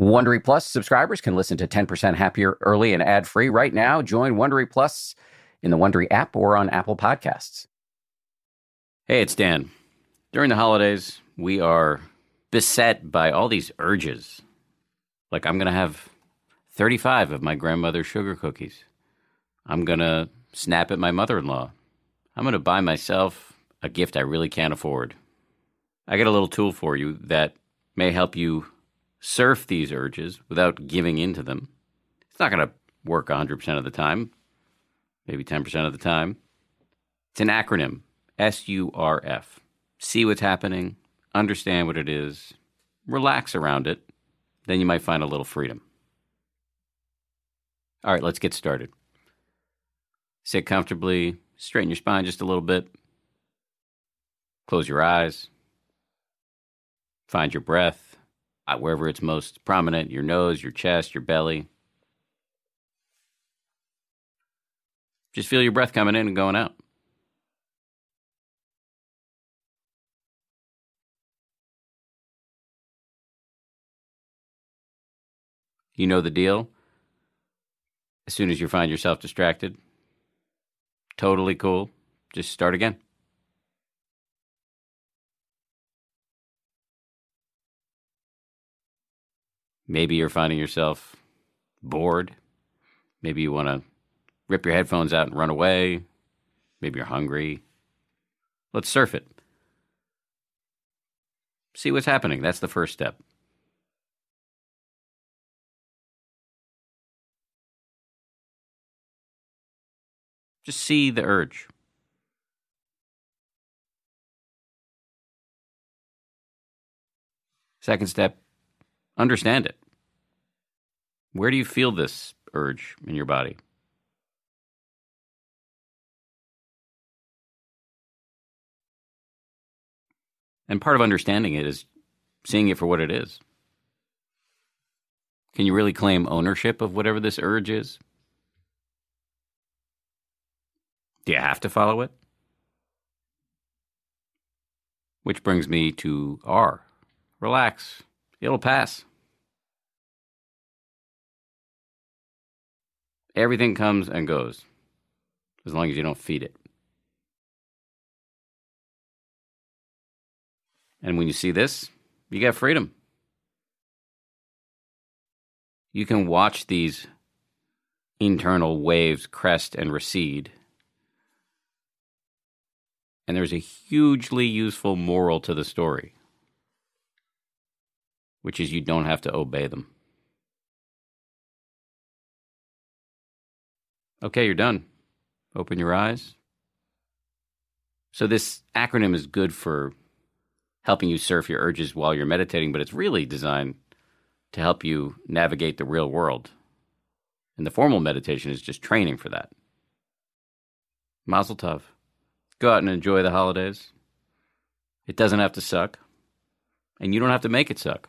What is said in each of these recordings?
Wondery Plus subscribers can listen to 10% Happier early and ad free right now. Join Wondery Plus in the Wondery app or on Apple Podcasts. Hey, it's Dan. During the holidays, we are beset by all these urges. Like, I'm going to have 35 of my grandmother's sugar cookies. I'm going to snap at my mother in law. I'm going to buy myself a gift I really can't afford. I got a little tool for you that may help you surf these urges without giving in to them. It's not going to work 100% of the time, maybe 10% of the time. It's an acronym S U R F. See what's happening, understand what it is, relax around it, then you might find a little freedom. All right, let's get started. Sit comfortably, straighten your spine just a little bit, close your eyes, find your breath Uh, wherever it's most prominent your nose, your chest, your belly. Just feel your breath coming in and going out. You know the deal. As soon as you find yourself distracted, totally cool. Just start again. Maybe you're finding yourself bored. Maybe you want to rip your headphones out and run away. Maybe you're hungry. Let's surf it. See what's happening. That's the first step. Just see the urge. Second step, understand it. Where do you feel this urge in your body? And part of understanding it is seeing it for what it is. Can you really claim ownership of whatever this urge is? Do you have to follow it? Which brings me to R. Relax. It'll pass. Everything comes and goes as long as you don't feed it. And when you see this, you got freedom. You can watch these internal waves crest and recede. And there's a hugely useful moral to the story, which is you don't have to obey them. Okay, you're done. Open your eyes. So, this acronym is good for helping you surf your urges while you're meditating, but it's really designed to help you navigate the real world. And the formal meditation is just training for that. Mazel tov. Go out and enjoy the holidays. It doesn't have to suck, and you don't have to make it suck.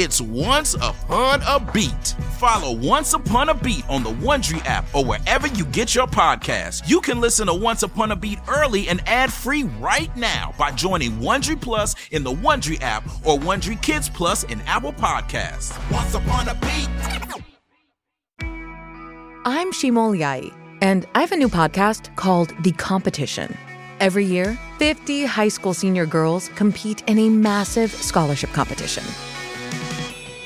It's Once Upon a Beat. Follow Once Upon a Beat on the Wondery app or wherever you get your podcasts. You can listen to Once Upon a Beat early and ad free right now by joining Wondery Plus in the Wondery app or Wondery Kids Plus in Apple Podcasts. Once Upon a Beat. I'm Shima Oliaee, and I have a new podcast called The Competition. Every year, 50 high school senior girls compete in a massive scholarship competition.